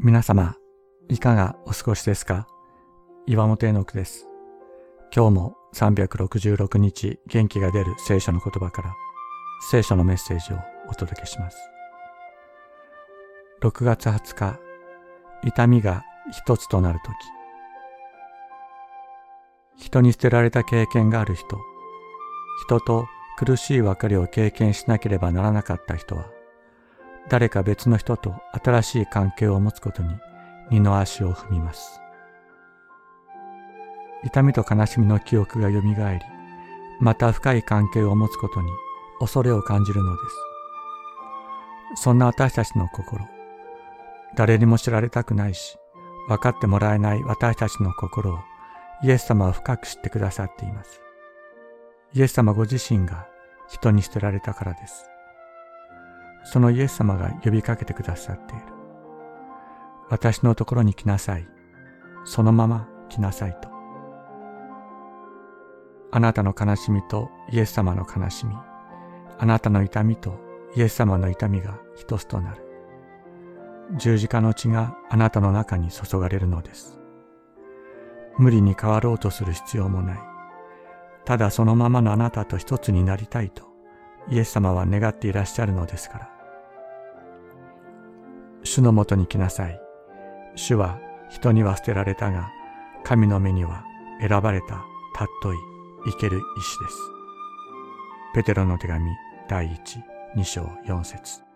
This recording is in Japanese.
皆様、いかがお過ごしですか？岩本絵の句です。今日も366日元気が出る聖書の言葉から聖書のメッセージをお届けします。6月20日、痛みが一つとなるとき。人に捨てられた経験がある人、人と苦しい別れを経験しなければならなかった人は、誰か別の人と新しい関係を持つことに二の足を踏みます。痛みと悲しみの記憶が蘇り、また深い関係を持つことに恐れを感じるのです。そんな私たちの心、誰にも知られたくないし、分かってもらえない私たちの心をイエス様は深く知ってくださっています。イエス様ご自身が人に捨てられたからです。そのイエス様が呼びかけてくださっている。私のところに来なさい。そのまま来なさいと。あなたの悲しみとイエス様の悲しみ、あなたの痛みとイエス様の痛みが一つとなる。十字架の血があなたの中に注がれるのです。無理に変わろうとする必要もない。ただそのままのあなたと一つになりたいとイエス様は願っていらっしゃるのですから。主のもとに来なさい。主は人には捨てられたが、神の目には選ばれた、たっとい、生ける石です。ペテロの手紙第12章4節